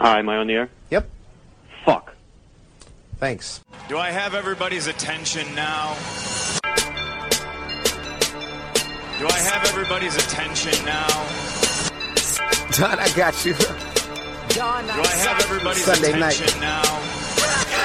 Hi, am I on the air? Yep. Fuck. Thanks. Do I have everybody's attention now? Do I have everybody's attention now? Don, I got you. Do I have everybody's Sunday night. attention now?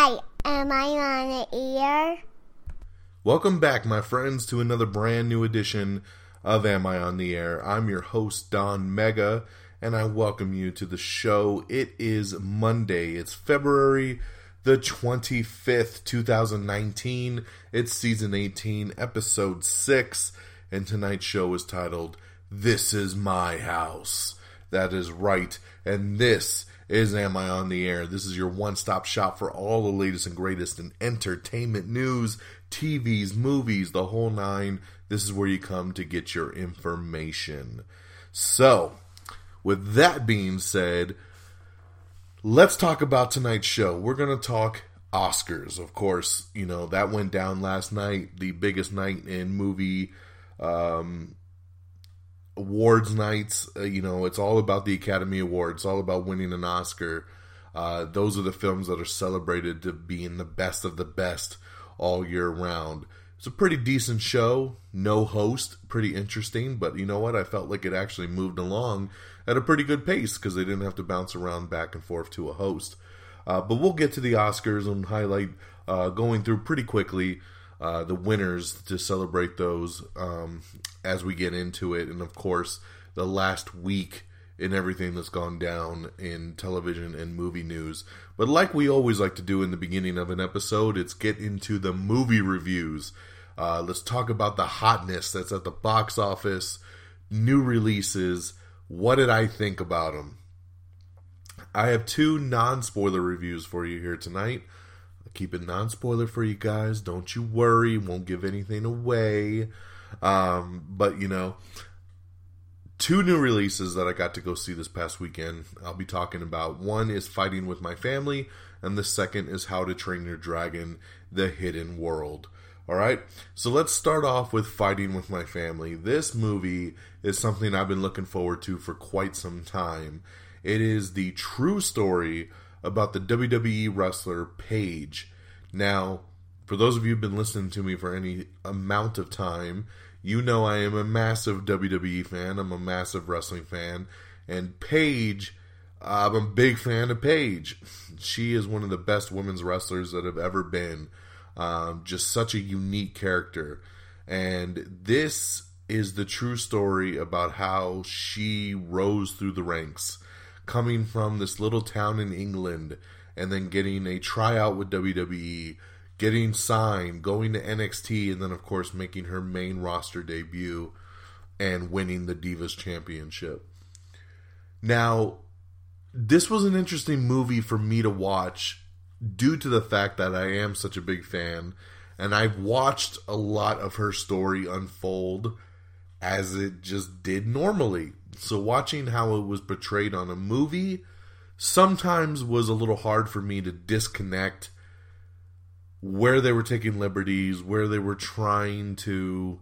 Hi, am I on the ear? Welcome back, my friends, to another brand new edition of Am I on the Air? I'm your host, Don Mega, and I welcome you to the show. It is Monday. It's February the 25th, 2019. It's season 18, episode 6, and tonight's show is titled This Is My House. That is right, and this is Am I on the Air? This is your one stop shop for all the latest and greatest in entertainment news, TVs, movies, the whole nine. This is where you come to get your information. So, with that being said, let's talk about tonight's show. We're going to talk Oscars. Of course, you know, that went down last night, the biggest night in movie um, awards nights. Uh, you know, it's all about the Academy Awards. It's all about winning an Oscar. Uh, those are the films that are celebrated to being the best of the best all year round. It's a pretty decent show. No host, pretty interesting. But you know what? I felt like it actually moved along at a pretty good pace because they didn't have to bounce around back and forth to a host. Uh, but we'll get to the Oscars and highlight uh, going through pretty quickly uh, the winners to celebrate those um, as we get into it. And of course, the last week in everything that's gone down in television and movie news. But like we always like to do in the beginning of an episode, it's get into the movie reviews. Uh, let's talk about the hotness that's at the box office, new releases. What did I think about them? I have two non spoiler reviews for you here tonight. I'll keep it non spoiler for you guys. Don't you worry, won't give anything away. Um, but you know, two new releases that I got to go see this past weekend. I'll be talking about. One is Fighting with My Family, and the second is How to Train Your Dragon: The Hidden World. All right, so let's start off with Fighting with My Family. This movie is something I've been looking forward to for quite some time. It is the true story about the WWE wrestler Paige. Now, for those of you who've been listening to me for any amount of time, you know I am a massive WWE fan. I'm a massive wrestling fan. And Paige, I'm a big fan of Paige. She is one of the best women's wrestlers that have ever been. Um, just such a unique character. And this is the true story about how she rose through the ranks, coming from this little town in England and then getting a tryout with WWE, getting signed, going to NXT, and then, of course, making her main roster debut and winning the Divas Championship. Now, this was an interesting movie for me to watch due to the fact that I am such a big fan and I've watched a lot of her story unfold as it just did normally. So watching how it was portrayed on a movie sometimes was a little hard for me to disconnect where they were taking liberties, where they were trying to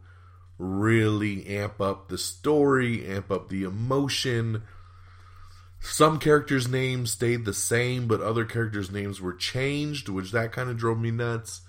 really amp up the story, amp up the emotion. Some characters' names stayed the same, but other characters' names were changed, which that kind of drove me nuts.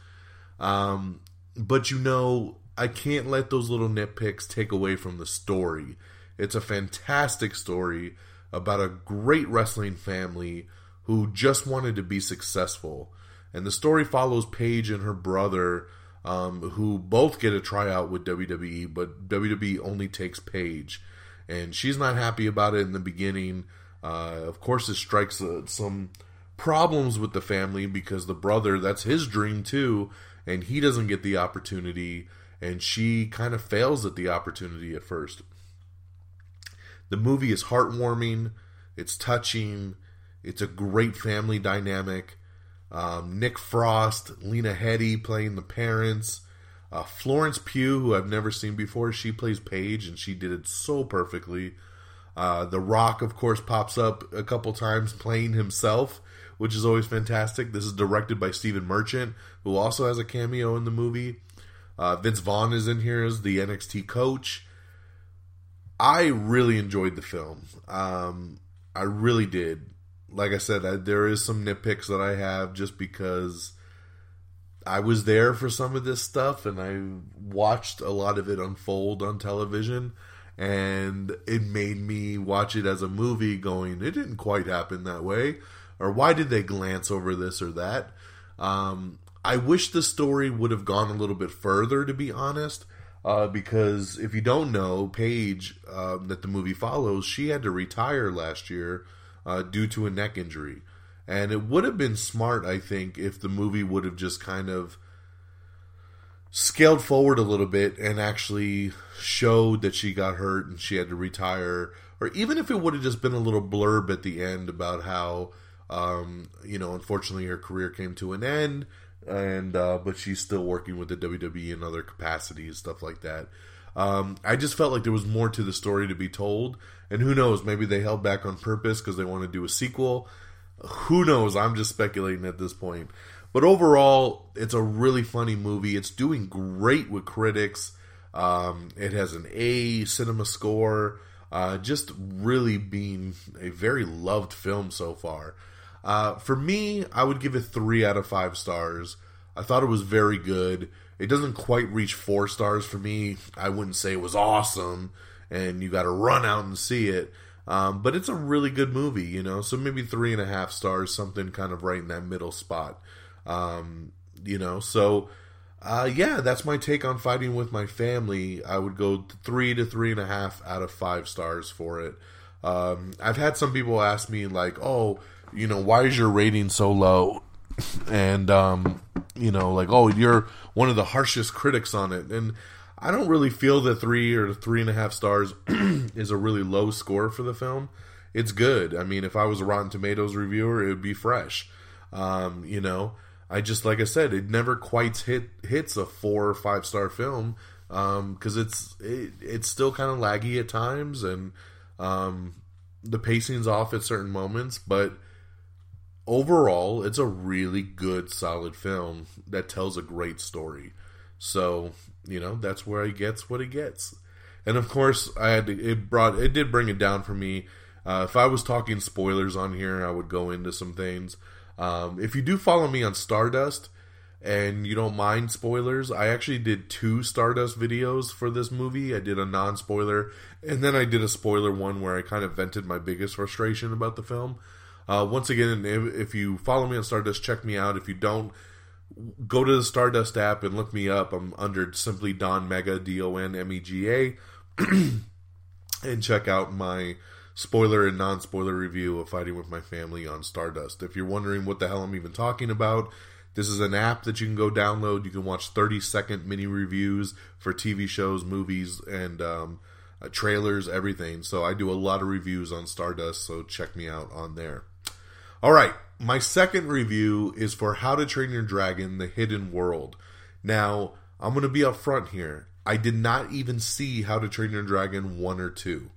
Um, but you know, I can't let those little nitpicks take away from the story. It's a fantastic story about a great wrestling family who just wanted to be successful. And the story follows Paige and her brother, um, who both get a tryout with WWE, but WWE only takes Paige. And she's not happy about it in the beginning. Uh, of course, it strikes uh, some problems with the family because the brother, that's his dream too, and he doesn't get the opportunity, and she kind of fails at the opportunity at first. The movie is heartwarming, it's touching, it's a great family dynamic. Um, Nick Frost, Lena Headey playing the parents. Uh, Florence Pugh, who I've never seen before, she plays Paige, and she did it so perfectly. Uh, the Rock, of course, pops up a couple times playing himself, which is always fantastic. This is directed by Stephen Merchant, who also has a cameo in the movie. Uh, Vince Vaughn is in here as the NXT coach. I really enjoyed the film. Um, I really did. Like I said, I, there is some nitpicks that I have just because I was there for some of this stuff and I watched a lot of it unfold on television and it made me watch it as a movie going it didn't quite happen that way or why did they glance over this or that um, i wish the story would have gone a little bit further to be honest uh, because if you don't know paige um, that the movie follows she had to retire last year uh, due to a neck injury. And it would have been smart i think if the movie would have just kind of scaled forward a little bit and actually showed that she got hurt and she had to retire. Or even if it would have just been a little blurb at the end about how um, you know unfortunately her career came to an end and uh, but she's still working with the WWE in other capacities stuff like that um, I just felt like there was more to the story to be told and who knows maybe they held back on purpose because they want to do a sequel who knows I'm just speculating at this point but overall, it's a really funny movie. It's doing great with critics. Um, it has an A cinema score. Uh, just really being a very loved film so far. Uh, for me, I would give it three out of five stars. I thought it was very good. It doesn't quite reach four stars for me. I wouldn't say it was awesome, and you got to run out and see it. Um, but it's a really good movie, you know. So maybe three and a half stars, something kind of right in that middle spot. Um, you know, so uh, yeah, that's my take on fighting with my family. I would go three to three and a half out of five stars for it. Um, I've had some people ask me like, "Oh, you know, why is your rating so low?" and um, you know, like, "Oh, you're one of the harshest critics on it." And I don't really feel that three or three and a half stars is a really low score for the film. It's good. I mean, if I was a Rotten Tomatoes reviewer, it would be fresh. Um, you know, I just like I said, it never quite hit hits a four or five star film because um, it's it, it's still kind of laggy at times and um, the pacing's off at certain moments, but overall, it's a really good, solid film that tells a great story. So you know that's where he gets what he gets, and of course, I had to, it brought it did bring it down for me. Uh, if I was talking spoilers on here, I would go into some things. Um, if you do follow me on Stardust and you don't mind spoilers, I actually did two Stardust videos for this movie. I did a non spoiler, and then I did a spoiler one where I kind of vented my biggest frustration about the film. Uh, once again, if, if you follow me on Stardust, check me out. If you don't, go to the Stardust app and look me up. I'm under simply Don Mega, D O N M E G A, and check out my spoiler and non spoiler review of Fighting with My Family on Stardust. If you're wondering what the hell I'm even talking about, this is an app that you can go download. You can watch 30 second mini reviews for TV shows, movies, and um, uh, trailers, everything. So I do a lot of reviews on Stardust, so check me out on there. All right, my second review is for How to Train Your Dragon: The Hidden World. Now, I'm going to be upfront here. I did not even see How to Train Your Dragon 1 or 2.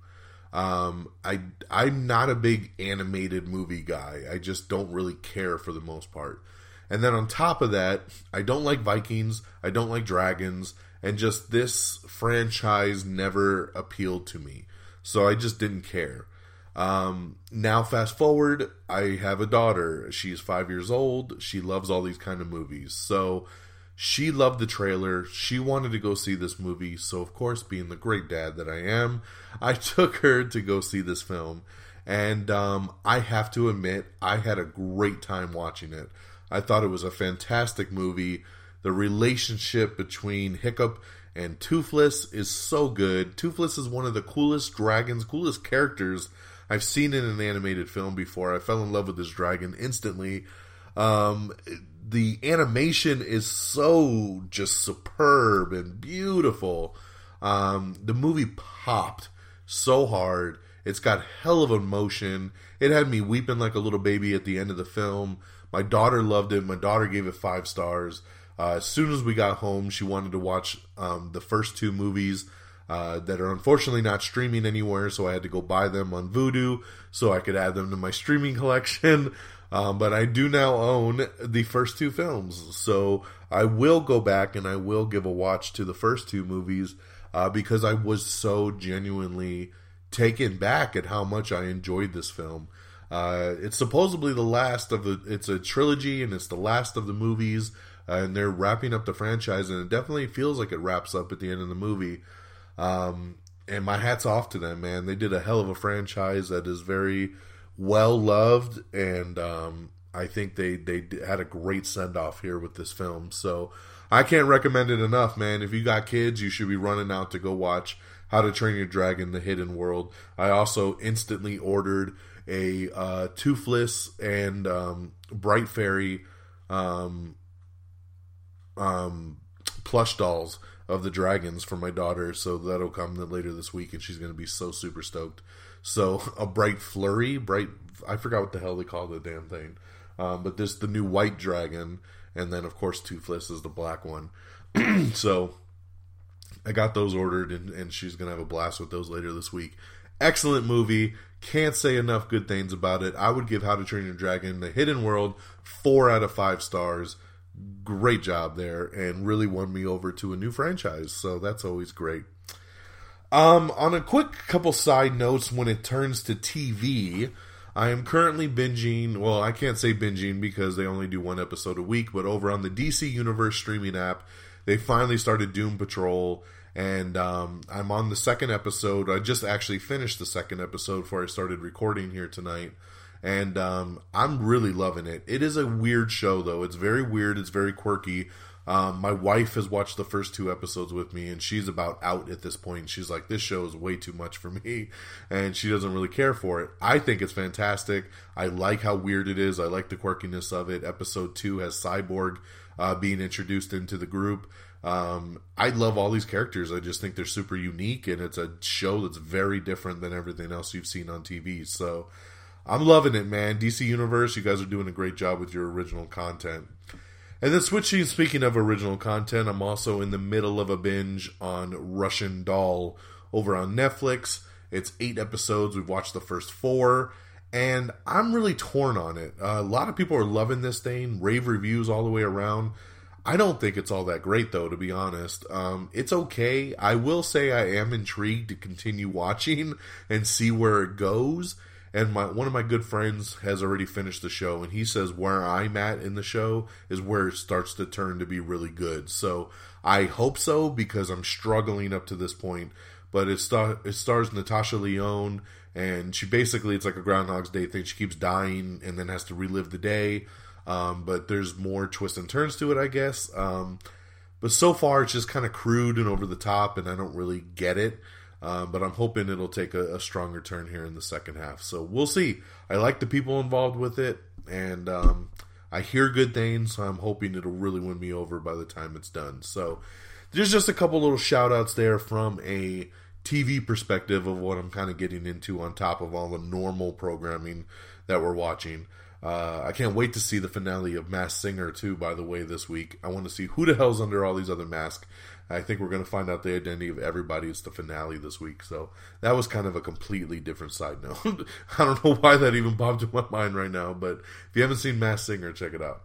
Um, I I'm not a big animated movie guy. I just don't really care for the most part. And then on top of that, I don't like Vikings. I don't like dragons, and just this franchise never appealed to me. So I just didn't care. Um, now fast forward, I have a daughter. She's five years old. She loves all these kind of movies. So she loved the trailer. She wanted to go see this movie. So, of course, being the great dad that I am, I took her to go see this film. And um, I have to admit, I had a great time watching it. I thought it was a fantastic movie. The relationship between Hiccup and Toothless is so good. Toothless is one of the coolest dragons, coolest characters I've seen it in an animated film before. I fell in love with this dragon instantly. Um, the animation is so just superb and beautiful. Um, the movie popped so hard. It's got hell of emotion. It had me weeping like a little baby at the end of the film. My daughter loved it. My daughter gave it five stars. Uh, as soon as we got home, she wanted to watch um, the first two movies uh, that are unfortunately not streaming anywhere, so I had to go buy them on Vudu so I could add them to my streaming collection. Um, but I do now own the first two films, so I will go back and I will give a watch to the first two movies uh, because I was so genuinely taken back at how much I enjoyed this film. Uh, it's supposedly the last of the. It's a trilogy, and it's the last of the movies, uh, and they're wrapping up the franchise, and it definitely feels like it wraps up at the end of the movie. Um, and my hats off to them, man. They did a hell of a franchise that is very well loved, and um, I think they they had a great send off here with this film. So I can't recommend it enough, man. If you got kids, you should be running out to go watch How to Train Your Dragon: The Hidden World. I also instantly ordered a uh, Toothless and um, Bright Fairy um, um, plush dolls of the dragons for my daughter, so that'll come later this week, and she's going to be so super stoked. So a bright flurry, bright I forgot what the hell they call the damn thing, um, but this the new white dragon, and then of course Toothless is the black one. so I got those ordered, and, and she's gonna have a blast with those later this week. Excellent movie. Can't say enough good things about it. I would give How to Train Your Dragon: The Hidden World four out of five stars. Great job there, and really won me over to a new franchise. So that's always great. Um, on a quick couple side notes, when it turns to TV, I am currently binging. Well, I can't say binging because they only do one episode a week, but over on the DC Universe streaming app, they finally started Doom Patrol and um, I'm on the second episode. I just actually finished the second episode before I started recording here tonight, and um, I'm really loving it. It is a weird show, though. It's very weird. It's very quirky. Um, my wife has watched the first two episodes with me, and she's about out at this point. She's like, "This show is way too much for me," and she doesn't really care for it. I think it's fantastic. I like how weird it is. I like the quirkiness of it. Episode two has Cyborg uh, being introduced into the group. Um, I love all these characters. I just think they're super unique, and it's a show that's very different than everything else you've seen on TV. So I'm loving it, man. DC Universe, you guys are doing a great job with your original content. And then switching, speaking of original content, I'm also in the middle of a binge on Russian Doll over on Netflix. It's eight episodes. We've watched the first four, and I'm really torn on it. Uh, a lot of people are loving this thing, rave reviews all the way around. I don't think it's all that great, though, to be honest. Um, it's okay. I will say I am intrigued to continue watching and see where it goes. And my one of my good friends has already finished the show, and he says where I'm at in the show is where it starts to turn to be really good. So I hope so because I'm struggling up to this point. But it, star- it stars Natasha Lyonne, and she basically it's like a Groundhog's Day thing. She keeps dying and then has to relive the day. Um, but there's more twists and turns to it, I guess. Um, but so far, it's just kind of crude and over the top, and I don't really get it. Um, but I'm hoping it'll take a, a, stronger turn here in the second half. So we'll see. I like the people involved with it, and um, I hear good things. So I'm hoping it'll really win me over by the time it's done. So there's just a couple little shout outs there from a TV perspective of what I'm kind of getting into on top of all the normal programming that we're watching. Uh, I can't wait to see the finale of Masked Singer too. By the way, this week I want to see who the hell's under all these other masks. I think we're going to find out the identity of everybody. It's the finale this week, so that was kind of a completely different side note. I don't know why that even popped in my mind right now, but if you haven't seen Masked Singer, check it out.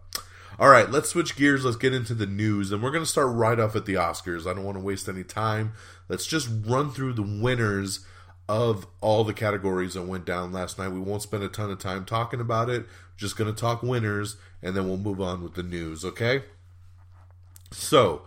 All right, let's switch gears. Let's get into the news, and we're going to start right off at the Oscars. I don't want to waste any time. Let's just run through the winners of all the categories that went down last night. We won't spend a ton of time talking about it. Just going to talk winners and then we'll move on with the news, okay? So,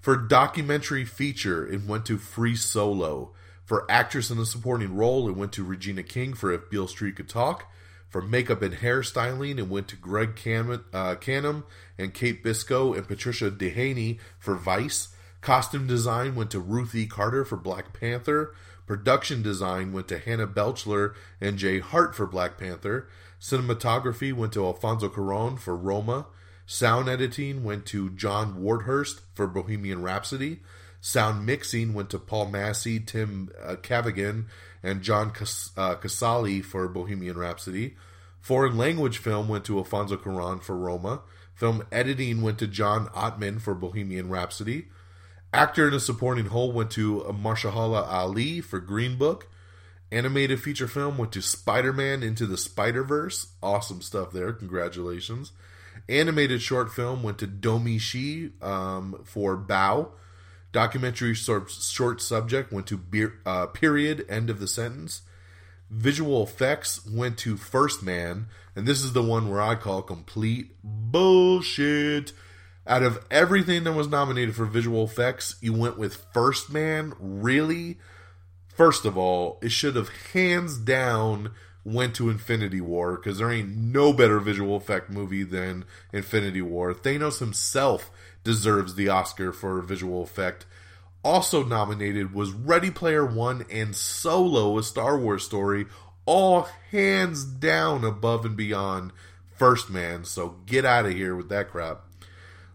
for documentary feature, it went to Free Solo. For actress in a supporting role, it went to Regina King for If Beale Street Could Talk. For makeup and hairstyling, it went to Greg Cam- uh, Cannom and Kate Biscoe and Patricia Dehaney for Vice. Costume design went to Ruth E. Carter for Black Panther. Production design went to Hannah Beachler and Jay Hart for Black Panther. Cinematography went to Alfonso Cuaron for Roma. Sound editing went to John Warhurst for Bohemian Rhapsody. Sound mixing went to Paul Massey, Tim uh, Cavagin, and John Cas- uh, Casali for Bohemian Rhapsody. Foreign language film went to Alfonso Cuaron for Roma. Film editing went to John Ottman for Bohemian Rhapsody. Actor in a supporting role went to Mahershala Ali for Green Book. Animated feature film went to Spider Man Into the Spider Verse. Awesome stuff there. Congratulations. Animated short film went to Domee Shi um, for Bao. Documentary short, short subject went to Beer, uh, Period, End of the Sentence. Visual effects went to First Man, and this is the one where I call complete bullshit. Out of everything that was nominated for visual effects, you went with First Man? Really? First of all, it should have hands down went to Infinity War because there ain't no better visual effect movie than Infinity War. Thanos himself deserves the Oscar for visual effect. Also nominated was Ready Player One and Solo, a Star Wars story, all hands down above and beyond First Man. So get out of here with that crap.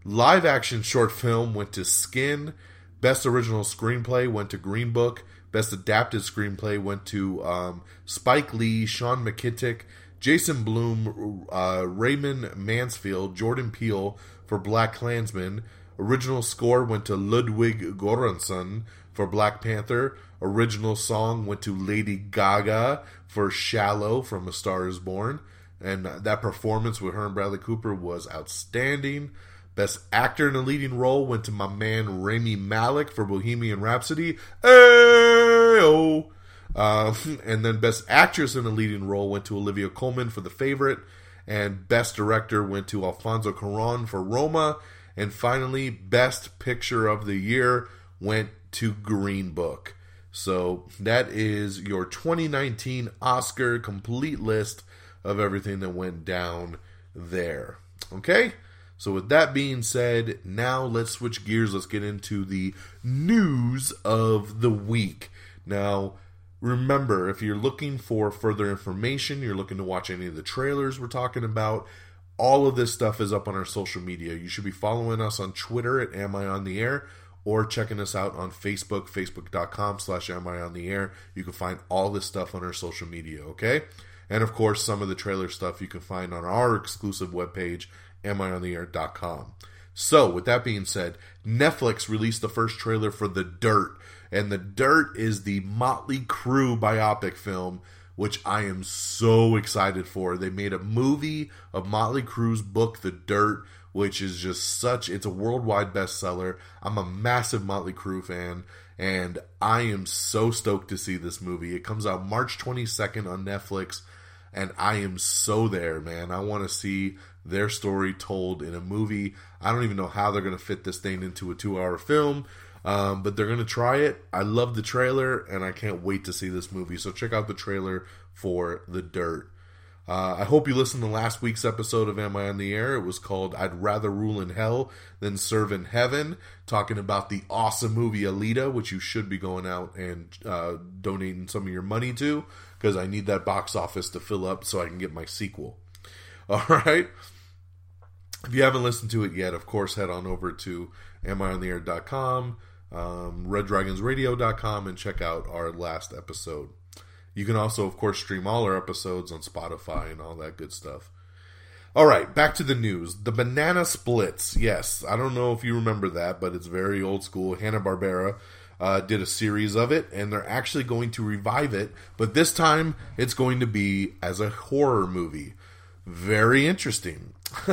Live action short film went to Skin. Best original screenplay went to Green Book. Best adapted screenplay went to um, Spike Lee, Sean McKittrick, Jason Blum, uh, Raymond Mansfield, Jordan Peele for Black Klansman. Original score went to Ludwig Göransson for Black Panther. Original song went to Lady Gaga for Shallow from A Star Is Born. And that performance with her and Bradley Cooper was outstanding. Best actor in a leading role went to my man Rami Malek for Bohemian Rhapsody. Ayo! Uh, and then Best Actress in a Leading Role went to Olivia Colman for The Favorite. And Best Director went to Alfonso Cuaron for Roma. And finally, Best Picture of the Year went to Green Book. So that is your 2019 Oscar complete list of everything that went down there. Okay? So, with that being said, now let's switch gears. Let's get into the news of the week. Now, remember, if you're looking for further information, you're looking to watch any of the trailers we're talking about, all of this stuff is up on our social media. You should be following us on Twitter at Am I On The Air or checking us out on Facebook, facebook.com slash Am I On The Air. You can find all this stuff on our social media, okay? And of course, some of the trailer stuff you can find on our exclusive webpage, amiontheair.com. So, with that being said, Netflix released the first trailer for The Dirt, and The Dirt is the Motley Crue biopic film, which I am so excited for. They made a movie of Motley Crue's book, The Dirt, which is just such it's a worldwide bestseller. I'm a massive Motley Crue fan, and I am so stoked to see this movie. It comes out March 22nd on Netflix and I am so there, man. I want to see their story told in a movie. I don't even know how they're going to fit this thing into a two hour film, um, but they're going to try it. I love the trailer, and I can't wait to see this movie. So check out the trailer for The Dirt. Uh, I hope you listened to last week's episode of Am I on the Air? It was called I'd Rather Rule in Hell Than Serve in Heaven, talking about the awesome movie Alita, which you should be going out and uh, donating some of your money to, because I need that box office to fill up so I can get my sequel. All right? If you haven't listened to it yet, of course, head on over to amiontheair.com, um, reddragonsradio.com, and check out our last episode. You can also, of course, stream all our episodes on Spotify and all that good stuff. All right, back to the news. The Banana Splits. Yes, I don't know if you remember that, but it's very old school. Hanna Barbera uh, did a series of it, and they're actually going to revive it, but this time it's going to be as a horror movie. Very interesting.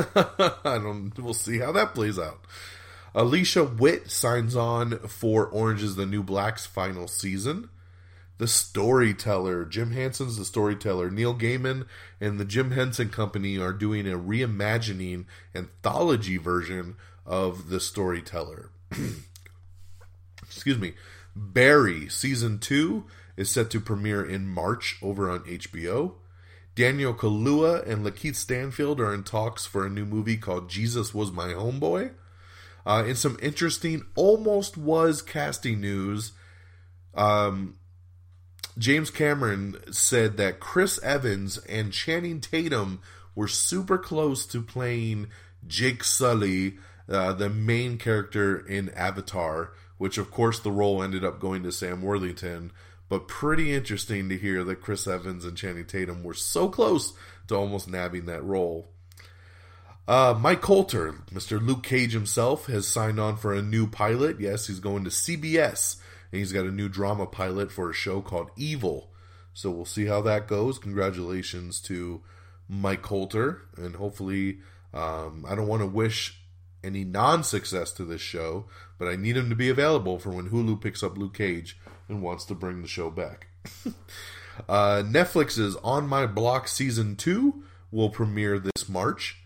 I don't. We'll see how that plays out. Alicia Witt signs on for Orange is the New Black's final season. The storyteller, Jim Henson's the storyteller. Neil Gaiman and the Jim Henson Company are doing a reimagining anthology version of the storyteller. Excuse me. Barry season two is set to premiere in March over on HBO. Daniel Kaluuya and Lakeith Stanfield are in talks for a new movie called Jesus Was My Homeboy. Uh, in some interesting, almost was casting news, um, James Cameron said that Chris Evans and Channing Tatum were super close to playing Jake Sully, uh, the main character in Avatar, which of course the role ended up going to Sam Worthington. But pretty interesting to hear that Chris Evans and Channing Tatum were so close to almost nabbing that role. Uh, Mike Colter, Mr. Luke Cage himself, has signed on for a new pilot. Yes, he's going to CBS, and he's got a new drama pilot for a show called Evil. So we'll see how that goes. Congratulations to Mike Colter, and hopefully, um, I don't want to wish any non success to this show, but I need him to be available for when Hulu picks up Luke Cage and wants to bring the show back. uh, Netflix's On My Block Season 2 will premiere this March.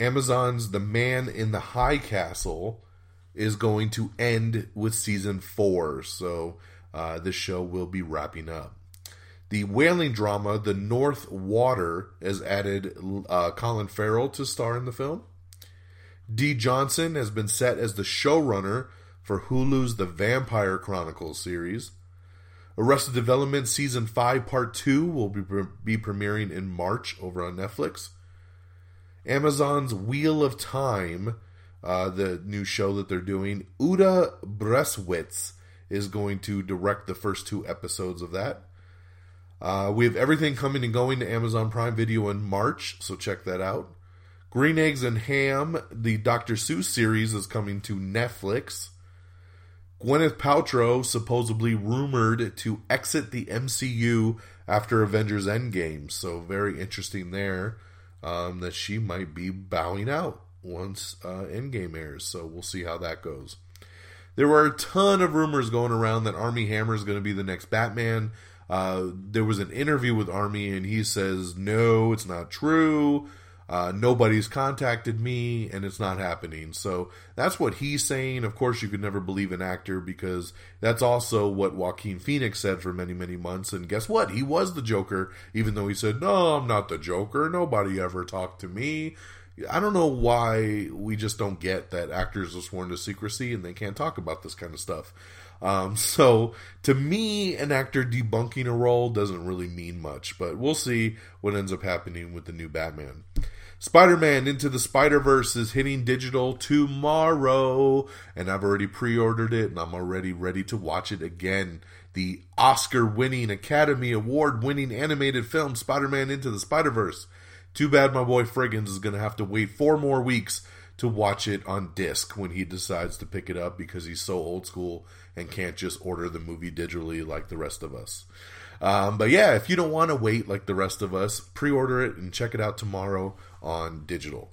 Amazon's The Man in the High Castle is going to end with season four, so uh, this show will be wrapping up. The whaling drama The North Water has added uh, Colin Farrell to star in the film. Dee Johnson has been set as the showrunner for Hulu's The Vampire Chronicles series. Arrested Development Season 5 Part 2 will be, be premiering in March over on Netflix. Amazon's Wheel of Time, uh, the new show that they're doing, Uta Briesewitz is going to direct the first two episodes of that. Uh, we have everything coming and going to Amazon Prime Video in March, so check that out. Green Eggs and Ham, the Dr. Seuss series, is coming to Netflix. Gwyneth Paltrow supposedly rumored to exit the MCU after Avengers Endgame, so very interesting there um, that she might be bowing out once uh, Endgame airs. So we'll see how that goes. There were a ton of rumors going around that Armie Hammer is going to be the next Batman. Uh, there was an interview with Armie, and he says, No, it's not true. Uh, nobody's contacted me, and it's not happening. So that's what he's saying. Of course, you could never believe an actor because that's also what Joaquin Phoenix said for many, many months. And guess what? He was the Joker, even though he said, No, I'm not the Joker. Nobody ever talked to me. I don't know why we just don't get that actors are sworn to secrecy and they can't talk about this kind of stuff. Um, so to me, an actor debunking a role doesn't really mean much, but we'll see what ends up happening with the new Batman. Spider Man Into the Spider Verse is hitting digital tomorrow, and I've already pre ordered it and I'm already ready to watch it again. The Oscar winning, Academy Award winning animated film Spider Man Into the Spider Verse. Too bad my boy Friggins is going to have to wait four more weeks to watch it on disc when he decides to pick it up because he's so old school and can't just order the movie digitally like the rest of us. Um, but yeah, if you don't want to wait like the rest of us, pre order it and check it out tomorrow on digital.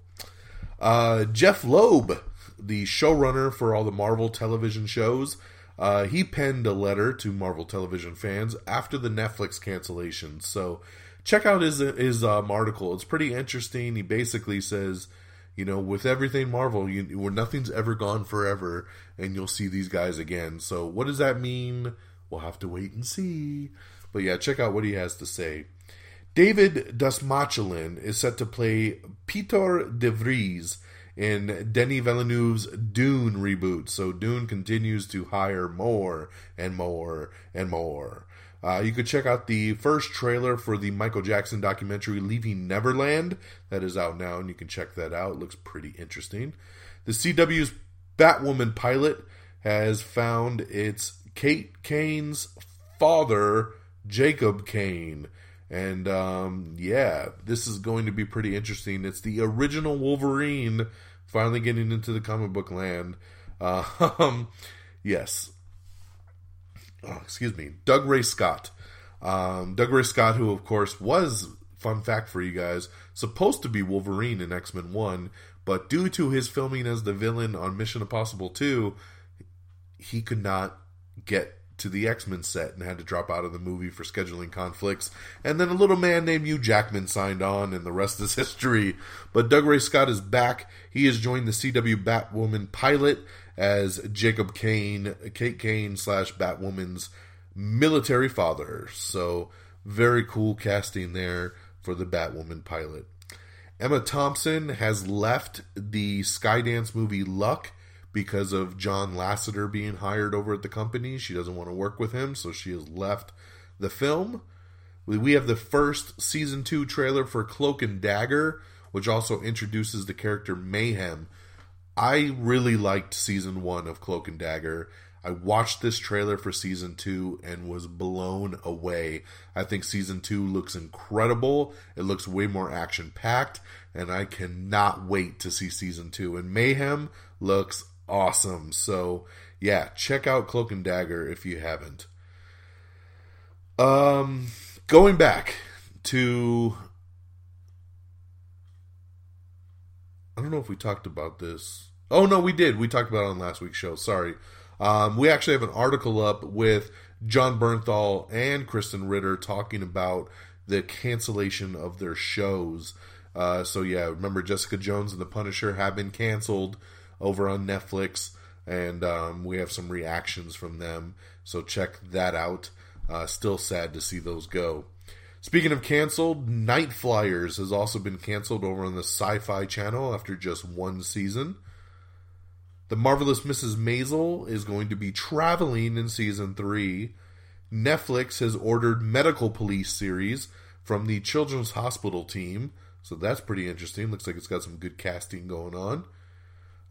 Uh, Jeph Loeb, the showrunner for all the Marvel television shows, uh, he penned a letter to Marvel television fans after the Netflix cancellation. So check out his his um, article. It's pretty interesting. He basically says, you know, with everything Marvel, you, where nothing's ever gone forever, and you'll see these guys again. So what does that mean? We'll have to wait and see. But yeah, check out what he has to say. David Dastmalchian is set to play Peter de Vries in Denis Villeneuve's Dune reboot. So Dune continues to hire more and more and more. Uh, you could check out the first trailer for the Michael Jackson documentary Leaving Neverland. That is out now, and you can check that out. It looks pretty interesting. The CW's Batwoman pilot has found its Kate Kane's father, Jacob Kane. And um, yeah, this is going to be pretty interesting. It's the original Wolverine finally getting into the comic book land. Uh, yes. Oh, excuse me. Dougray Scott. Um, Dougray Scott, who of course was, fun fact for you guys, supposed to be Wolverine in X Men 1, but due to his filming as the villain on Mission Impossible 2, he could not get to the X Men set and had to drop out of the movie for scheduling conflicts. And then a little man named Hugh Jackman signed on, and the rest is history. But Dougray Scott is back. He has joined the CW Batwoman pilot as Jacob Kane, Kate Kane slash Batwoman's military father. So very cool casting there for the Batwoman pilot. Emma Thompson has left the Skydance movie Luck because of John Lasseter being hired over at the company. She doesn't want to work with him, so she has left the film. We have the first season two trailer for Cloak and Dagger, which also introduces the character Mayhem. I really liked season one of Cloak and Dagger. I watched this trailer for season two and was blown away. I think season two looks incredible. It looks way more action packed, and I cannot wait to see season two. And Mayhem looks awesome. So, yeah, check out Cloak and Dagger if you haven't. Um, going back to. I don't know if we talked about this. Oh, no, we did. We talked about it on last week's show. Sorry. Um, we actually have an article up with Jon Bernthal and Krysten Ritter talking about the cancellation of their shows. Uh, so yeah, remember Jessica Jones and the Punisher have been canceled over on Netflix, and um, we have some reactions from them. So check that out. Uh, still sad to see those go. Speaking of canceled, Night Flyers has also been canceled over on the Sci Fi channel after just one season. The Marvelous Mrs. Maisel is going to be traveling in season three. Netflix has ordered Medical Police series from the Children's Hospital team, so that's pretty interesting. Looks like it's got some good casting going on.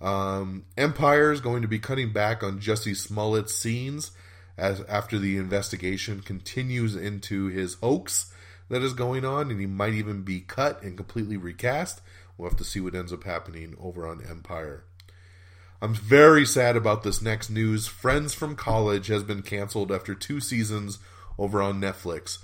Um, Empire is going to be cutting back on Jussie Smollett's scenes as after the investigation continues into his hoax that is going on, and he might even be cut and completely recast. We'll have to see what ends up happening over on Empire. I'm very sad about this next news. Friends from College has been canceled after two seasons over on Netflix.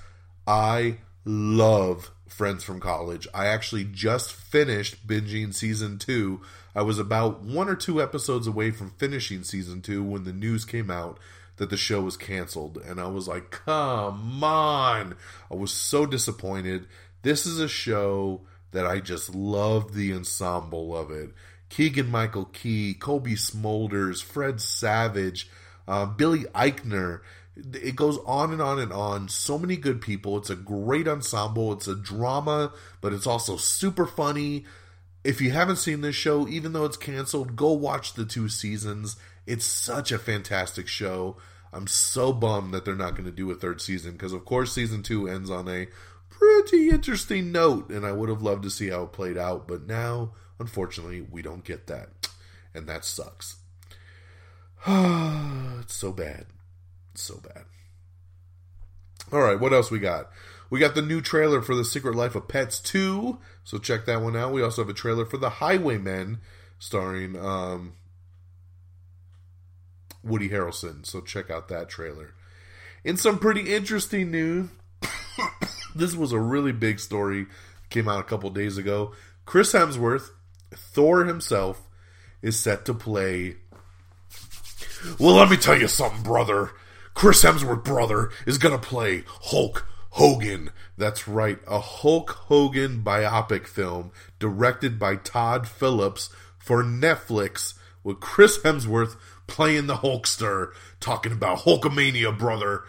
I love Friends from College. I actually just finished binging season two. I was about one or two episodes away from finishing season two when the news came out that the show was canceled. And I was like, come on. I was so disappointed. This is a show that I just love the ensemble of it. Keegan Michael Key, Cobie Smulders, Fred Savage, uh, Billy Eichner. It goes on and on and on. So many good people. It's a great ensemble. It's a drama, but it's also super funny. If you haven't seen this show, even though it's canceled, go watch the two seasons. It's such a fantastic show. I'm so bummed that they're not going to do a third season because, of course, season two ends on a pretty interesting note, and I would have loved to see how it played out. But now Unfortunately, we don't get that. And that sucks. it's so bad. It's so bad. All right, what else we got? We got the new trailer for The Secret Life of Pets 2, so check that one out. We also have a trailer for The Highwaymen starring um, Woody Harrelson, so check out that trailer. In some pretty interesting news, this was a really big story, came out a couple days ago. Chris Hemsworth Thor himself is set to play. Well, let me tell you something, brother. Chris Hemsworth, brother, is going to play Hulk Hogan. That's right, a Hulk Hogan biopic film directed by Todd Phillips for Netflix with Chris Hemsworth playing the Hulkster, talking about Hulkamania, brother.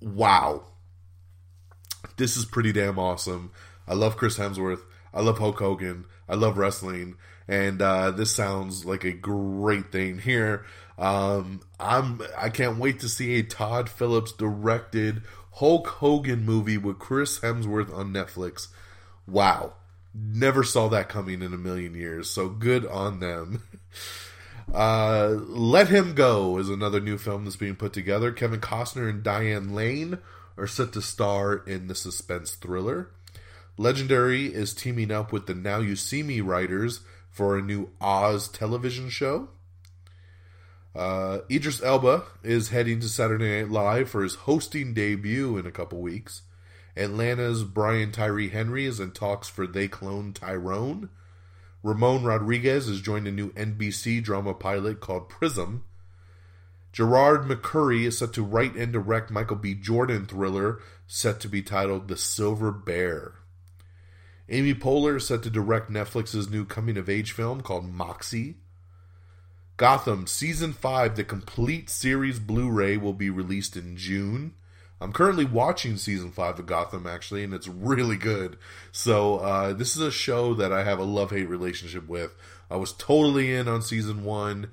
Wow. This is pretty damn awesome. I love Chris Hemsworth. I love Hulk Hogan. I love wrestling, and uh, this sounds like a great thing here. Um, I'm I can't wait to see a Todd Phillips directed Hulk Hogan movie with Chris Hemsworth on Netflix. Wow, never saw that coming in a million years. So good on them. Uh, Let Him Go is another new film that's being put together. Kevin Costner and Diane Lane are set to star in the suspense thriller. Legendary is teaming up with the Now You See Me writers for a new Oz television show. Uh, Idris Elba is heading to Saturday Night Live for his hosting debut in a couple weeks. Atlanta's Brian Tyree Henry is in talks for They Clone Tyrone. Ramon Rodriguez is joined a new NBC drama pilot called Prism. Gerard McMurray is set to write and direct Michael B. Jordan thriller set to be titled The Silver Bear. Amy Poehler is set to direct Netflix's new coming of age film called Moxie. Gotham Season 5, the complete series Blu ray, will be released in June. I'm currently watching Season 5 of Gotham, actually, and it's really good. So, uh, this is a show that I have a love hate relationship with. I was totally in on Season one,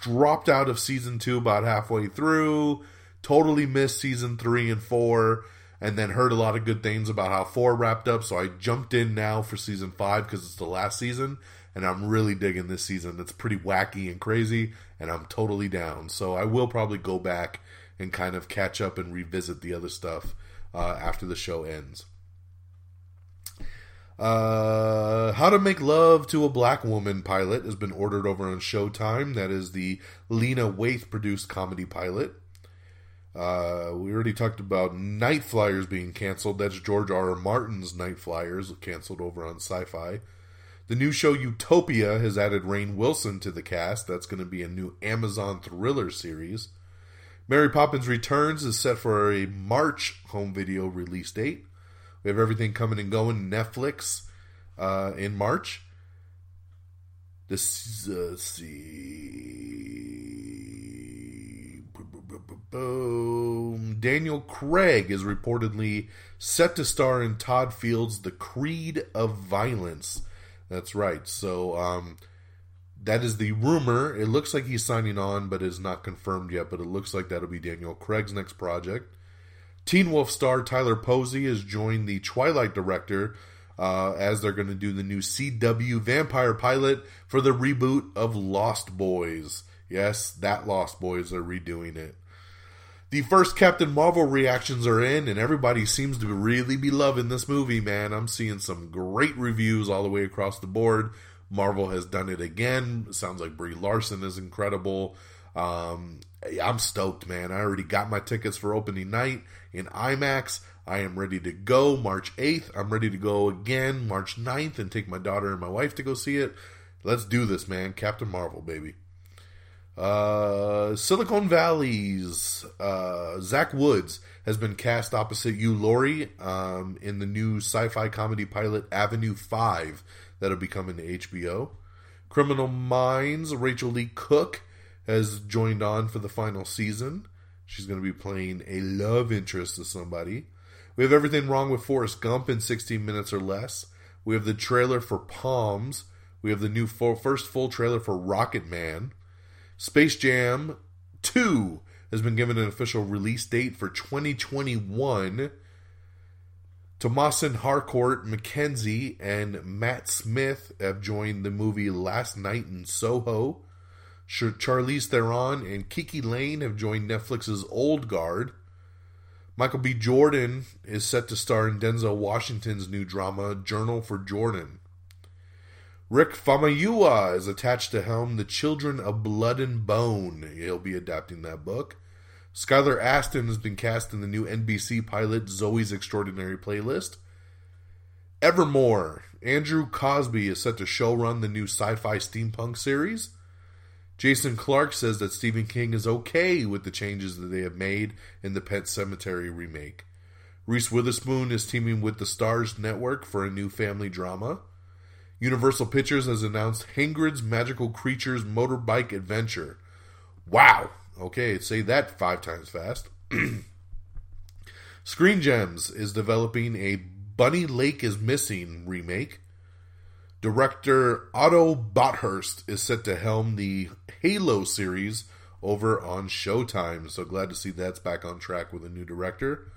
dropped out of Season 2 about halfway through, totally missed Season 3 and 4, and then heard a lot of good things about how 4 wrapped up. So, I jumped in now for Season 5 because it's the last season and I'm really digging this season. It's pretty wacky and crazy, and I'm totally down. So I will probably go back and kind of catch up and revisit the other stuff uh, after the show ends. Uh, How to Make Love to a Black Woman pilot has been ordered over on Showtime. That is the Lena Waithe produced comedy pilot. Uh, we already talked about Nightflyers being canceled. That's George R. R. Martin's Nightflyers, canceled over on Syfy. The new show Utopia has added Rainn Wilson to the cast. That's going to be a new Amazon thriller series. Mary Poppins Returns is set for a March home video release date. We have everything coming and going Netflix uh, in March. This uh, let's see. Boom. Daniel Craig is reportedly set to star in Todd Field's The Creed of Violence. That's right. So um, that is the rumor. It looks like he's signing on, but is not confirmed yet. But it looks like that'll be Daniel Craig's next project. Teen Wolf star Tyler Posey has joined the Twilight director uh, as they're going to do the new CW vampire pilot for the reboot of Lost Boys. Yes, that Lost Boys are redoing it. The first Captain Marvel reactions are in, and everybody seems to really be loving this movie, man. I'm seeing some great reviews all the way across the board. Marvel has done it again. Sounds like Brie Larson is incredible. Um, I'm stoked, man. I already got my tickets for opening night in IMAX. I am ready to go March 8th. I'm ready to go again March 9th and take my daughter and my wife to go see it. Let's do this, man. Captain Marvel, baby. Uh, Silicon Valley's uh, Zach Woods has been cast opposite Hugh Laurie um, in the new sci-fi comedy pilot Avenue Five that'll be coming to HBO. Criminal Minds Rachael Leigh Cook has joined on for the final season. She's going to be playing a love interest to somebody. We have everything wrong with Forrest Gump in 16 minutes or less. We have the trailer for Poms. We have the new full, first full trailer for Rocketman. Space Jam 2 has been given an official release date for 2021. Thomasin Harcourt, McKenzie, and Matt Smith have joined the movie Last Night in Soho. Charlize Theron and KiKi Layne have joined Netflix's Old Guard. Michael B. Jordan is set to star in Denzel Washington's new drama Journal for Jordan. Rick Famuyiwa is attached to helm The Children of Blood and Bone. He'll be adapting that book. Skylar Astin has been cast in the new NBC pilot Zoe's Extraordinary Playlist. Evermore. Andrew Cosby is set to showrun the new sci fi steampunk series. Jason Clarke says that Stephen King is okay with the changes that they have made in the Pet Sematary remake. Reese Witherspoon is teaming with the Starz Network for a new family drama. Universal Pictures has announced Hagrid's Magical Creatures Motorbike Adventure. Wow! Okay, say that five times fast. Screen Gems is developing a Bunny Lake is Missing remake. Director Otto Bathurst is set to helm the Halo series over on Showtime. So glad to see that's back on track with a new director.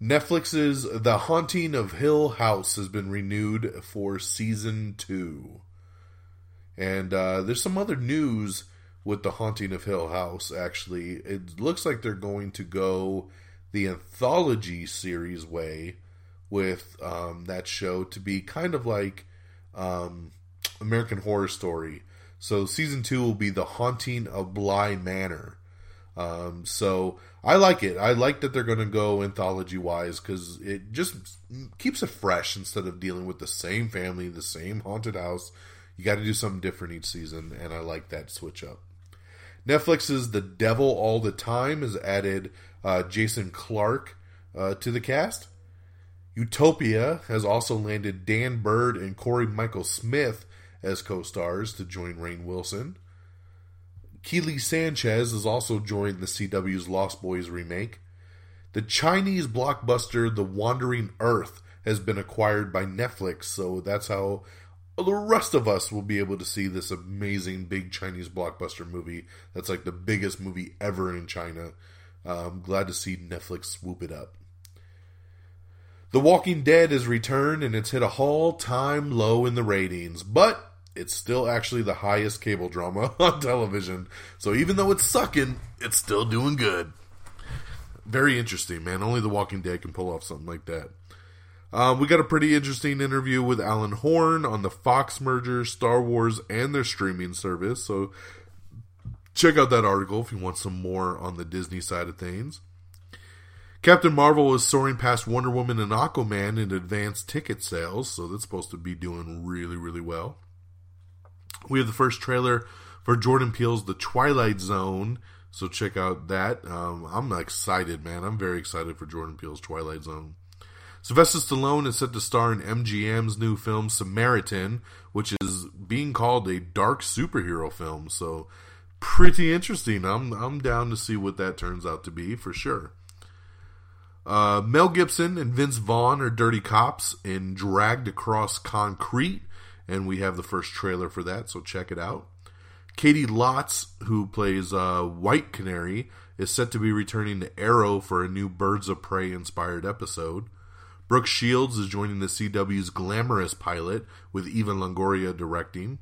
Netflix's The Haunting of Hill House has been renewed for season two. And uh, there's some other news with The Haunting of Hill House, actually. It looks like they're going to go the anthology series way with um, that show to be kind of like um, American Horror Story. So season two will be The Haunting of Bly Manor. Um, so I like it. I like that they're going to go anthology wise because it just keeps it fresh instead of dealing with the same family, the same haunted house. You got to do something different each season, and I like that switch up. Netflix's The Devil All the Time has added uh, Jason Clarke uh, to the cast. Utopia has also landed Dan Byrd and Cory Michael Smith as co stars to join Rainn Wilson. Kiele Sanchez has also joined the CW's Lost Boys remake. The Chinese blockbuster The Wandering Earth has been acquired by Netflix, so that's how the rest of us will be able to see this amazing big Chinese blockbuster movie that's like the biggest movie ever in China. Uh, I'm glad to see Netflix swoop it up. The Walking Dead has returned and it's hit a all time low in the ratings, but it's still actually the highest cable drama on television. So even though it's sucking, it's still doing good. Very interesting, man. Only The Walking Dead can pull off something like that. Um, we got a pretty interesting interview with Alan Horn on the Fox merger, Star Wars, and their streaming service. So check out that article if you want some more on the Disney side of things. Captain Marvel is soaring past Wonder Woman and Aquaman in advanced ticket sales, so that's supposed to be doing really, really well. We have the first trailer for Jordan Peele's The Twilight Zone, so check out that. Um, I'm excited, man. I'm very excited for Jordan Peele's Twilight Zone. Sylvester Stallone is set to star in MGM's new film Samaritan, which is being called a dark superhero film. So pretty interesting. I'm I'm down to see what that turns out to be for sure. Uh, Mel Gibson and Vince Vaughn are dirty cops in Dragged Across Concrete, and we have the first trailer for that, so check it out. Caity Lotz, who plays uh, White Canary, is set to be returning to Arrow for a new Birds of Prey inspired episode. Brooke Shields is joining the CW's Glamorous pilot, with Eva Longoria directing.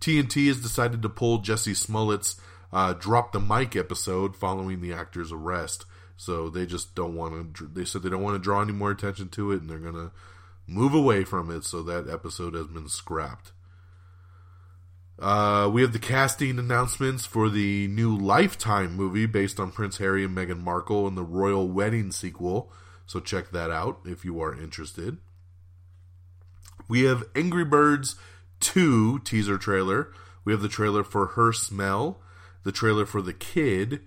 TNT has decided to pull Jussie Smollett's uh, Drop the Mic episode following the actor's arrest. So they just don't want to. They said they don't want to draw any more attention to it, and they're gonna move away from it. So that episode has been scrapped. Uh, we have the casting announcements for the new Lifetime movie based on Prince Harry and Meghan Markle and the Royal Wedding sequel. So check that out if you are interested. We have Angry Birds 2 teaser trailer. We have the trailer for Her Smell, the trailer for The Kid,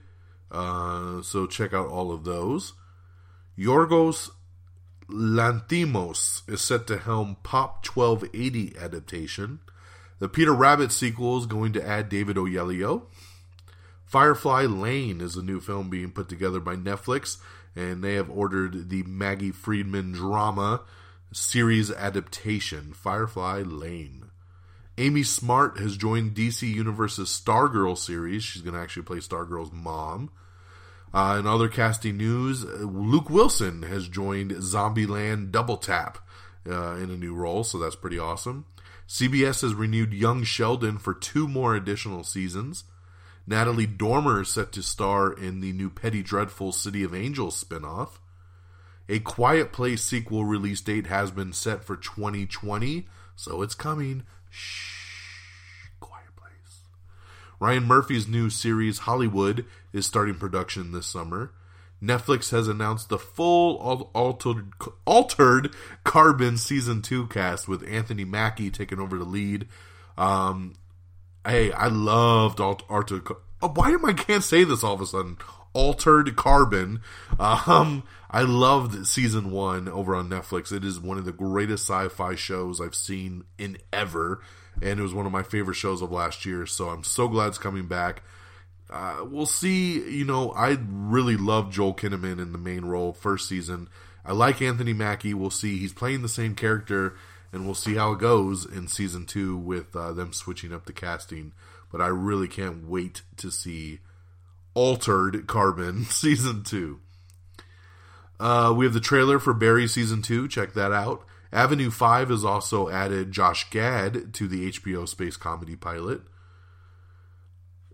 uh, so check out all of those. Yorgos Lanthimos is set to helm Pop 1280 adaptation. The Peter Rabbit sequel is going to add David Oyelowo. Firefly Lane is a new film being put together by Netflix, and they have ordered the Maggie Friedman drama series adaptation, Firefly Lane. Amy Smart has joined DC Universe's Stargirl series. She's going to actually play Stargirl's mom. Uh, in other casting news, Luke Wilson has joined Zombieland Double Tap uh, in a new role, so that's pretty awesome. CBS has renewed Young Sheldon for two more additional seasons. Natalie Dormer is set to star in the new Penny Dreadful City of Angels spinoff. A Quiet Place sequel release date has been set for 2020, so it's coming. Shh. Quiet Place. Ryan Murphy's new series Hollywood is starting production this summer. Netflix has announced the full altered, altered Carbon season two cast with Anthony Mackie taking over the lead. Um, hey, I loved altered. Oh, why am I can't say this all of a sudden? Altered Carbon. Um, I loved season one over on Netflix. It is one of the greatest sci-fi shows I've seen in ever and it was one of my favorite shows of last year. So I'm so glad it's coming back. Uh, we'll see. You know, I really love Joel Kinnaman in the main role first season. I like Anthony Mackie. We'll see. He's playing the same character, and we'll see how it goes in season two with uh, them switching up the casting. But I really can't wait to see Altered Carbon season two. Uh, we have the trailer for Barry season two. Check that out. Avenue 5 has also added Josh Gad to the HBO space comedy pilot.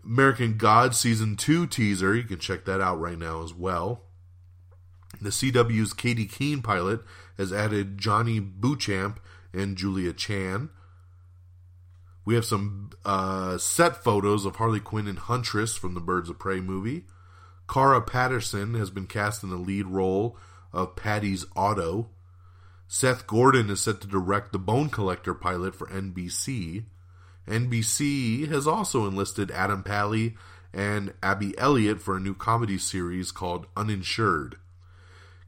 American God Season 2 teaser, you can check that out right now as well. The CW's Katy Keene pilot has added Johnny Beauchamp and Julia Chan. We have some uh, set photos of Harley Quinn and Huntress from the Birds of Prey movie. Cara Patterson has been cast in the lead role of Patty's Auto. Seth Gordon is set to direct the Bone Collector pilot for NBC. NBC has also enlisted Adam Pally and Abby Elliott for a new comedy series called Uninsured.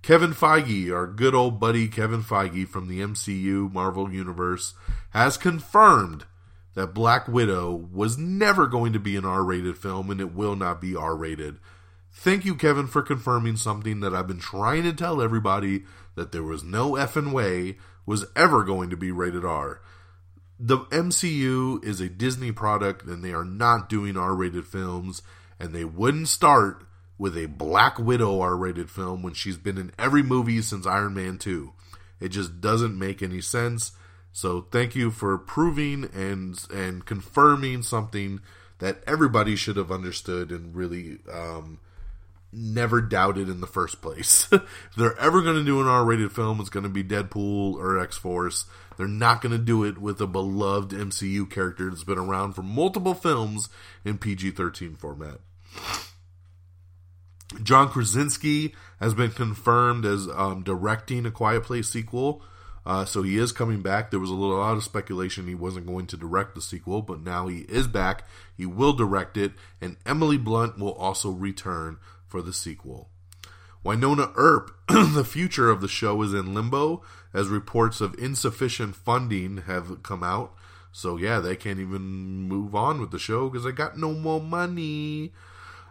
Kevin Feige, our good old buddy Kevin Feige from the MCU Marvel Universe, has confirmed that Black Widow was never going to be an R rated film and it will not be R rated. Thank you, Kevin, for confirming something that I've been trying to tell everybody that there was no effing way was ever going to be rated R. The MCU is a Disney product and they are not doing R rated films, and they wouldn't start with a Black Widow R rated film when she's been in every movie since Iron Man 2. It just doesn't make any sense. So thank you for proving and and confirming something that everybody should have understood and really um, never doubted in the first place. if they're ever going to do an R-rated film, it's going to be Deadpool or X-Force. They're not going to do it with a beloved MCU character that's been around for multiple films in PG-13 format. John Krasinski has been confirmed as um, directing a Quiet Place sequel. Uh, so he is coming back. There was a little lot of speculation he wasn't going to direct the sequel, but now he is back. He will direct it, and Emily Blunt will also return for the sequel. Wynonna Earp, the future of the show is in limbo as reports of insufficient funding have come out. So yeah, they can't even move on with the show because they got no more money.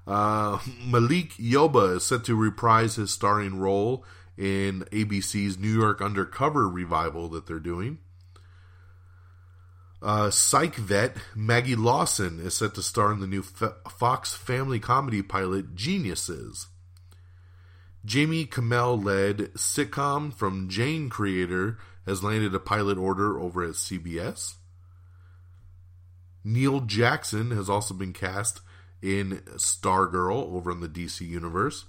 Uh, Malik Yoba is set to reprise his starring role in ABC's New York Undercover revival that they're doing. Uh, psych vet Maggie Lawson is set to star in the new Fox family comedy pilot Geniuses. Jaime Camil led sitcom from Jane creator has landed a pilot order over at CBS. Neil Jackson has also been cast in Stargirl over in the DC universe.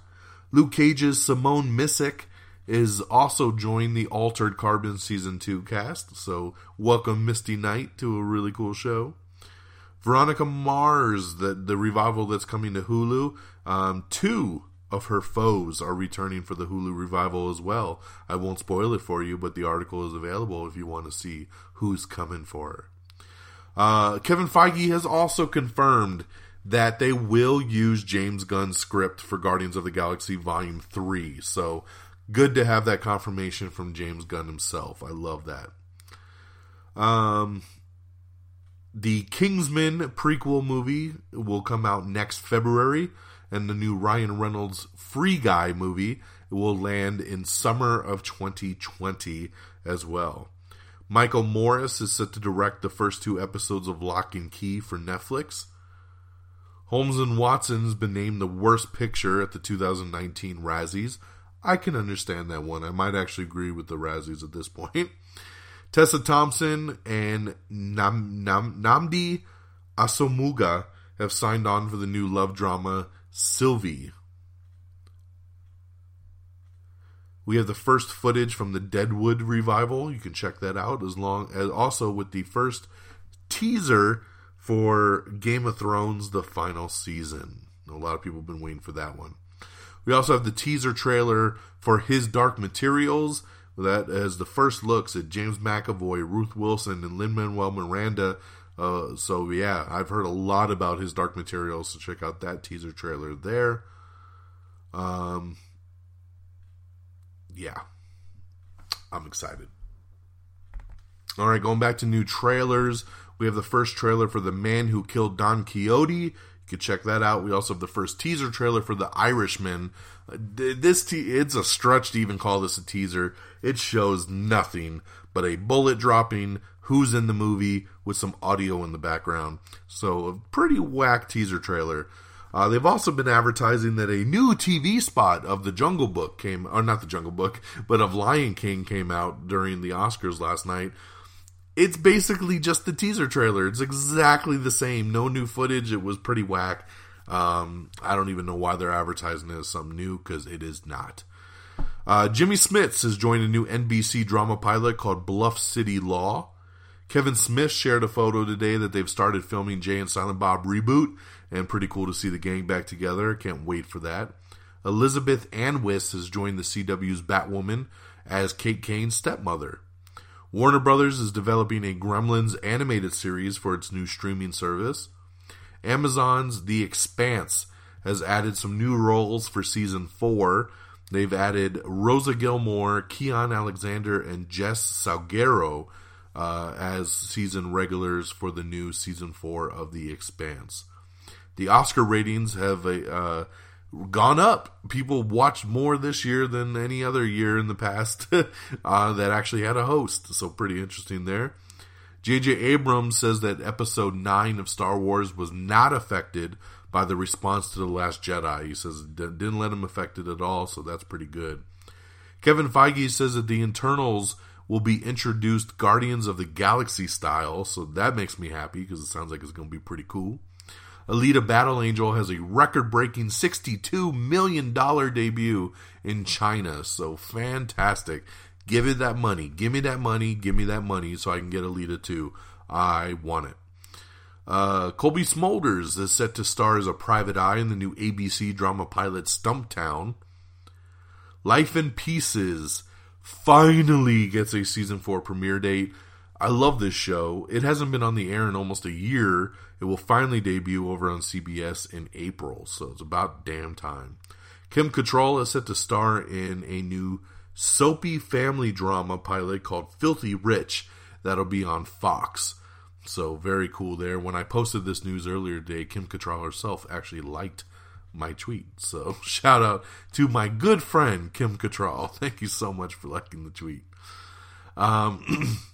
Luke Cage's Simone Missick is also joined the Altered Carbon season two cast. So welcome Misty Knight to a really cool show. Veronica Mars, the the revival that's coming to Hulu. Um, two of her foes are returning for the Hulu revival as well. I won't spoil it for you, but the article is available if you want to see who's coming for her. Uh, Kevin Feige has also confirmed that they will use James Gunn's script for Guardians of the Galaxy Volume 3. So good to have that confirmation from James Gunn himself. I love that. Um, the Kingsman prequel movie will come out next February, and the new Ryan Reynolds Free Guy movie will land in summer of 2020 as well. Michael Morris is set to direct the first two episodes of Lock and Key for Netflix. Holmes and Watson's been named the worst picture at the 2019 Razzies. I can understand that one. I might actually agree with the Razzies at this point. Tessa Thompson and Nam, Nam, Nnamdi Asomugha have signed on for the new love drama Sylvie. We have the first footage from the Deadwood revival. You can check that out as long as also with the first teaser for Game of Thrones the final season. A lot of people have been waiting for that one. We also have the teaser trailer for His Dark Materials. That as the first looks at James McAvoy, Ruth Wilson, and Lin Manuel Miranda. Uh, so yeah, I've heard a lot about His Dark Materials. So check out that teaser trailer there. Um, yeah, I'm excited. All right, going back to new trailers. We have the first trailer for The Man Who Killed Don Quixote You could check that out. We also have the first teaser trailer for The Irishman. Uh, this te- it's a stretch to even call this a teaser. It shows nothing but a bullet dropping, who's in the movie with some audio in the background. So a pretty whack teaser trailer. Uh, they've also been advertising that a new TV spot of the Jungle Book came, or not the Jungle Book, but of Lion King came out during the Oscars last night it's basically just the teaser trailer. It's exactly the same. No new footage. It was pretty whack. Um, I don't even know why they're advertising it as something new because it is not. Uh, Jimmy Smits has joined a new NBC drama pilot called Bluff City Law. Kevin Smith shared a photo today that they've started filming Jay and Silent Bob reboot, and pretty cool to see the gang back together. Can't wait for that. Elizabeth Anweis has joined the CW's Batwoman as Kate Kane's stepmother. Warner Brothers is developing a Gremlins animated series for its new streaming service. Amazon's The Expanse has added some new roles for season 4. They've added Rosa Gilmore, Keon Alexander, and Jess Salgueiro uh, as season regulars for the new season four of The Expanse. The Oscar ratings have a, uh, gone up. People watched more this year than any other year in the past uh, that actually had a host. So pretty interesting there. J.J. Abrams says that Episode Nine of Star Wars was not affected by the response to the Last Jedi. He says didn't let him affect it at all. So that's pretty good. Kevin Feige says that the Eternals will be introduced Guardians of the Galaxy style, so that makes me happy because it sounds like it's going to be pretty cool. Alita Battle Angel has a record breaking $62 million debut in China, so fantastic. Give it that money. Give me that money. Give me that money so I can get Alita 2. I want it. Uh, Cobie Smulders is set to star as a private eye in the new ABC drama pilot Stumptown. Life in Pieces finally gets a season 4 premiere date. I love this show. It hasn't been on the air in almost a year. It will finally debut over on CBS in April, so it's about damn time. Kim Cattrall is set to star in a new soapy family drama pilot called Filthy Rich that'll be on Fox. So very cool there. When I posted this news earlier today, Kim Cattrall herself actually liked my tweet. So shout out to my good friend Kim Cattrall. Thank you so much for liking the tweet. Um,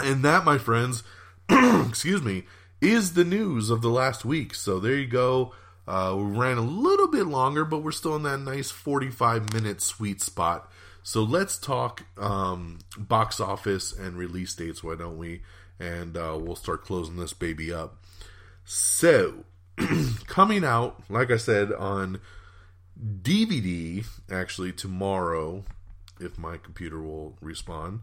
and that, my friends, excuse me, is the news of the last week. So there you go. Uh, we ran a little bit longer, but we're still in that nice 45 minute sweet spot. So let's talk um, box office and release dates, why don't we? And uh, we'll start closing this baby up. So, coming out, like I said, on DVD, actually tomorrow, if my computer will respond,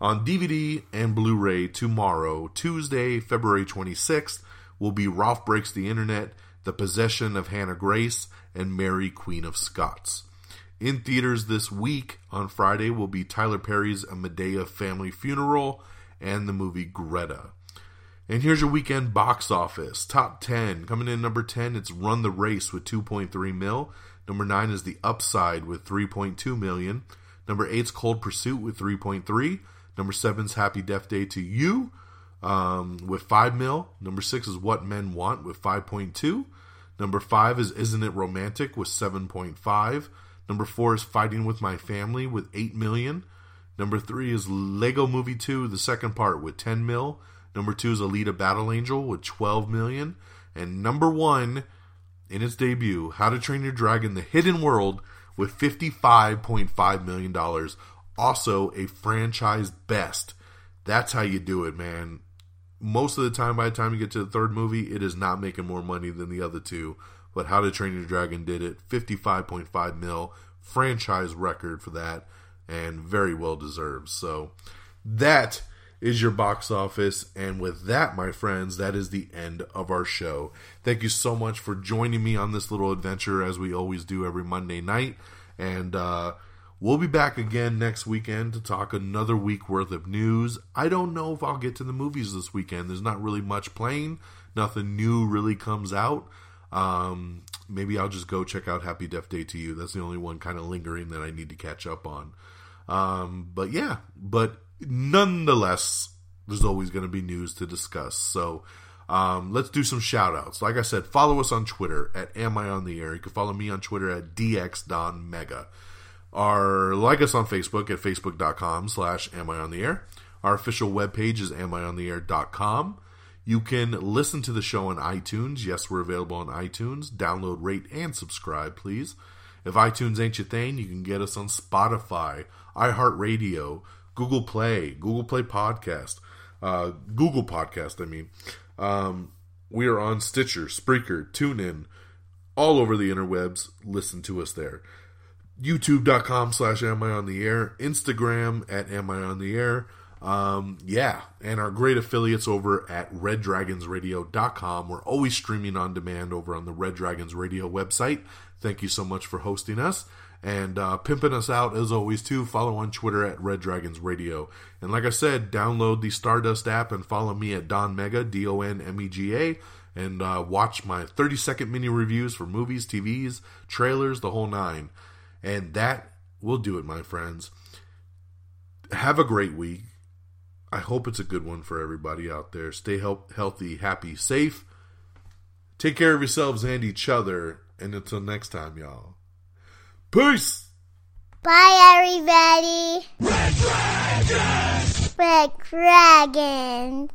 on DVD and Blu ray tomorrow, Tuesday, February 26th, will be Ralph Breaks the Internet, The Possession of Hannah Grace, and Mary, Queen of Scots. In theaters this week on Friday will be Tyler Perry's A Madea Family Funeral and the movie Greta. And here's your weekend box office. Top 10. Coming in number 10, it's Run the Race with 2.3 mil. Number 9 is The Upside with 3.2 million. Number 8 is Cold Pursuit with 3.3. Number 7 is Happy Death Day to You um, with 5 mil. Number 6 is What Men Want with 5.2. Number 5 is Isn't It Romantic with 7.5. Number 4 is Fighting with My Family with 8 million. Number 3 is Lego Movie 2, the second part with 10 mil. Number 2 is Alita Battle Angel with 12 million. And number 1 in its debut, How to Train Your Dragon The Hidden World with $55.5 million. Also a franchise best. That's how you do it, man. Most of the time, by the time you get to the third movie, it is not making more money than the other two. But How to Train Your Dragon did it. 55.5 mil. Franchise record for that. And very well deserved. So that is your box office. And with that, my friends, that is the end of our show. Thank you so much for joining me on this little adventure as we always do every Monday night. And uh, we'll be back again next weekend to talk another week worth of news. I don't know if I'll get to the movies this weekend. There's not really much playing, nothing new really comes out. Um, maybe I'll just go check out Happy Death Day to You. That's the only one kind of lingering that I need to catch up on. Um, but yeah, but nonetheless, there's always going to be news to discuss. So um, let's do some shout outs. Like I said, follow us on Twitter at Am I on the Air. You can follow me on Twitter at DXDonMega. Our like us on Facebook at facebook.com slash Am I on the Air. Our official webpage is amiontheair.com. You can listen to the show on iTunes. Yes, we're available on iTunes. Download, rate, and subscribe, please. If iTunes ain't your thing, you can get us on Spotify, iHeartRadio, Google Play, Google Play Podcast, uh, Google Podcast, I mean. Um, we are on Stitcher, Spreaker, TuneIn, all over the interwebs. Listen to us there. YouTube.com slash Am I on the Air, Instagram at Am I on the Air. Um, yeah, and our great affiliates over at reddragonsradio.com. We're always streaming on demand over on the Red Dragons Radio website. Thank you so much for hosting us and uh, pimping us out as always too. Follow on Twitter at Red Dragons Radio, and like I said, download the Stardust app and follow me at Don Mega D O N M E G A, and uh, watch my 30 second mini reviews for movies, TVs, trailers, the whole nine. And that will do it, my friends. Have a great week. I hope it's a good one for everybody out there. Stay help, healthy, happy, safe. Take care of yourselves and each other. And until next time, y'all. Peace! Bye, everybody. Red Dragon. Red Dragon.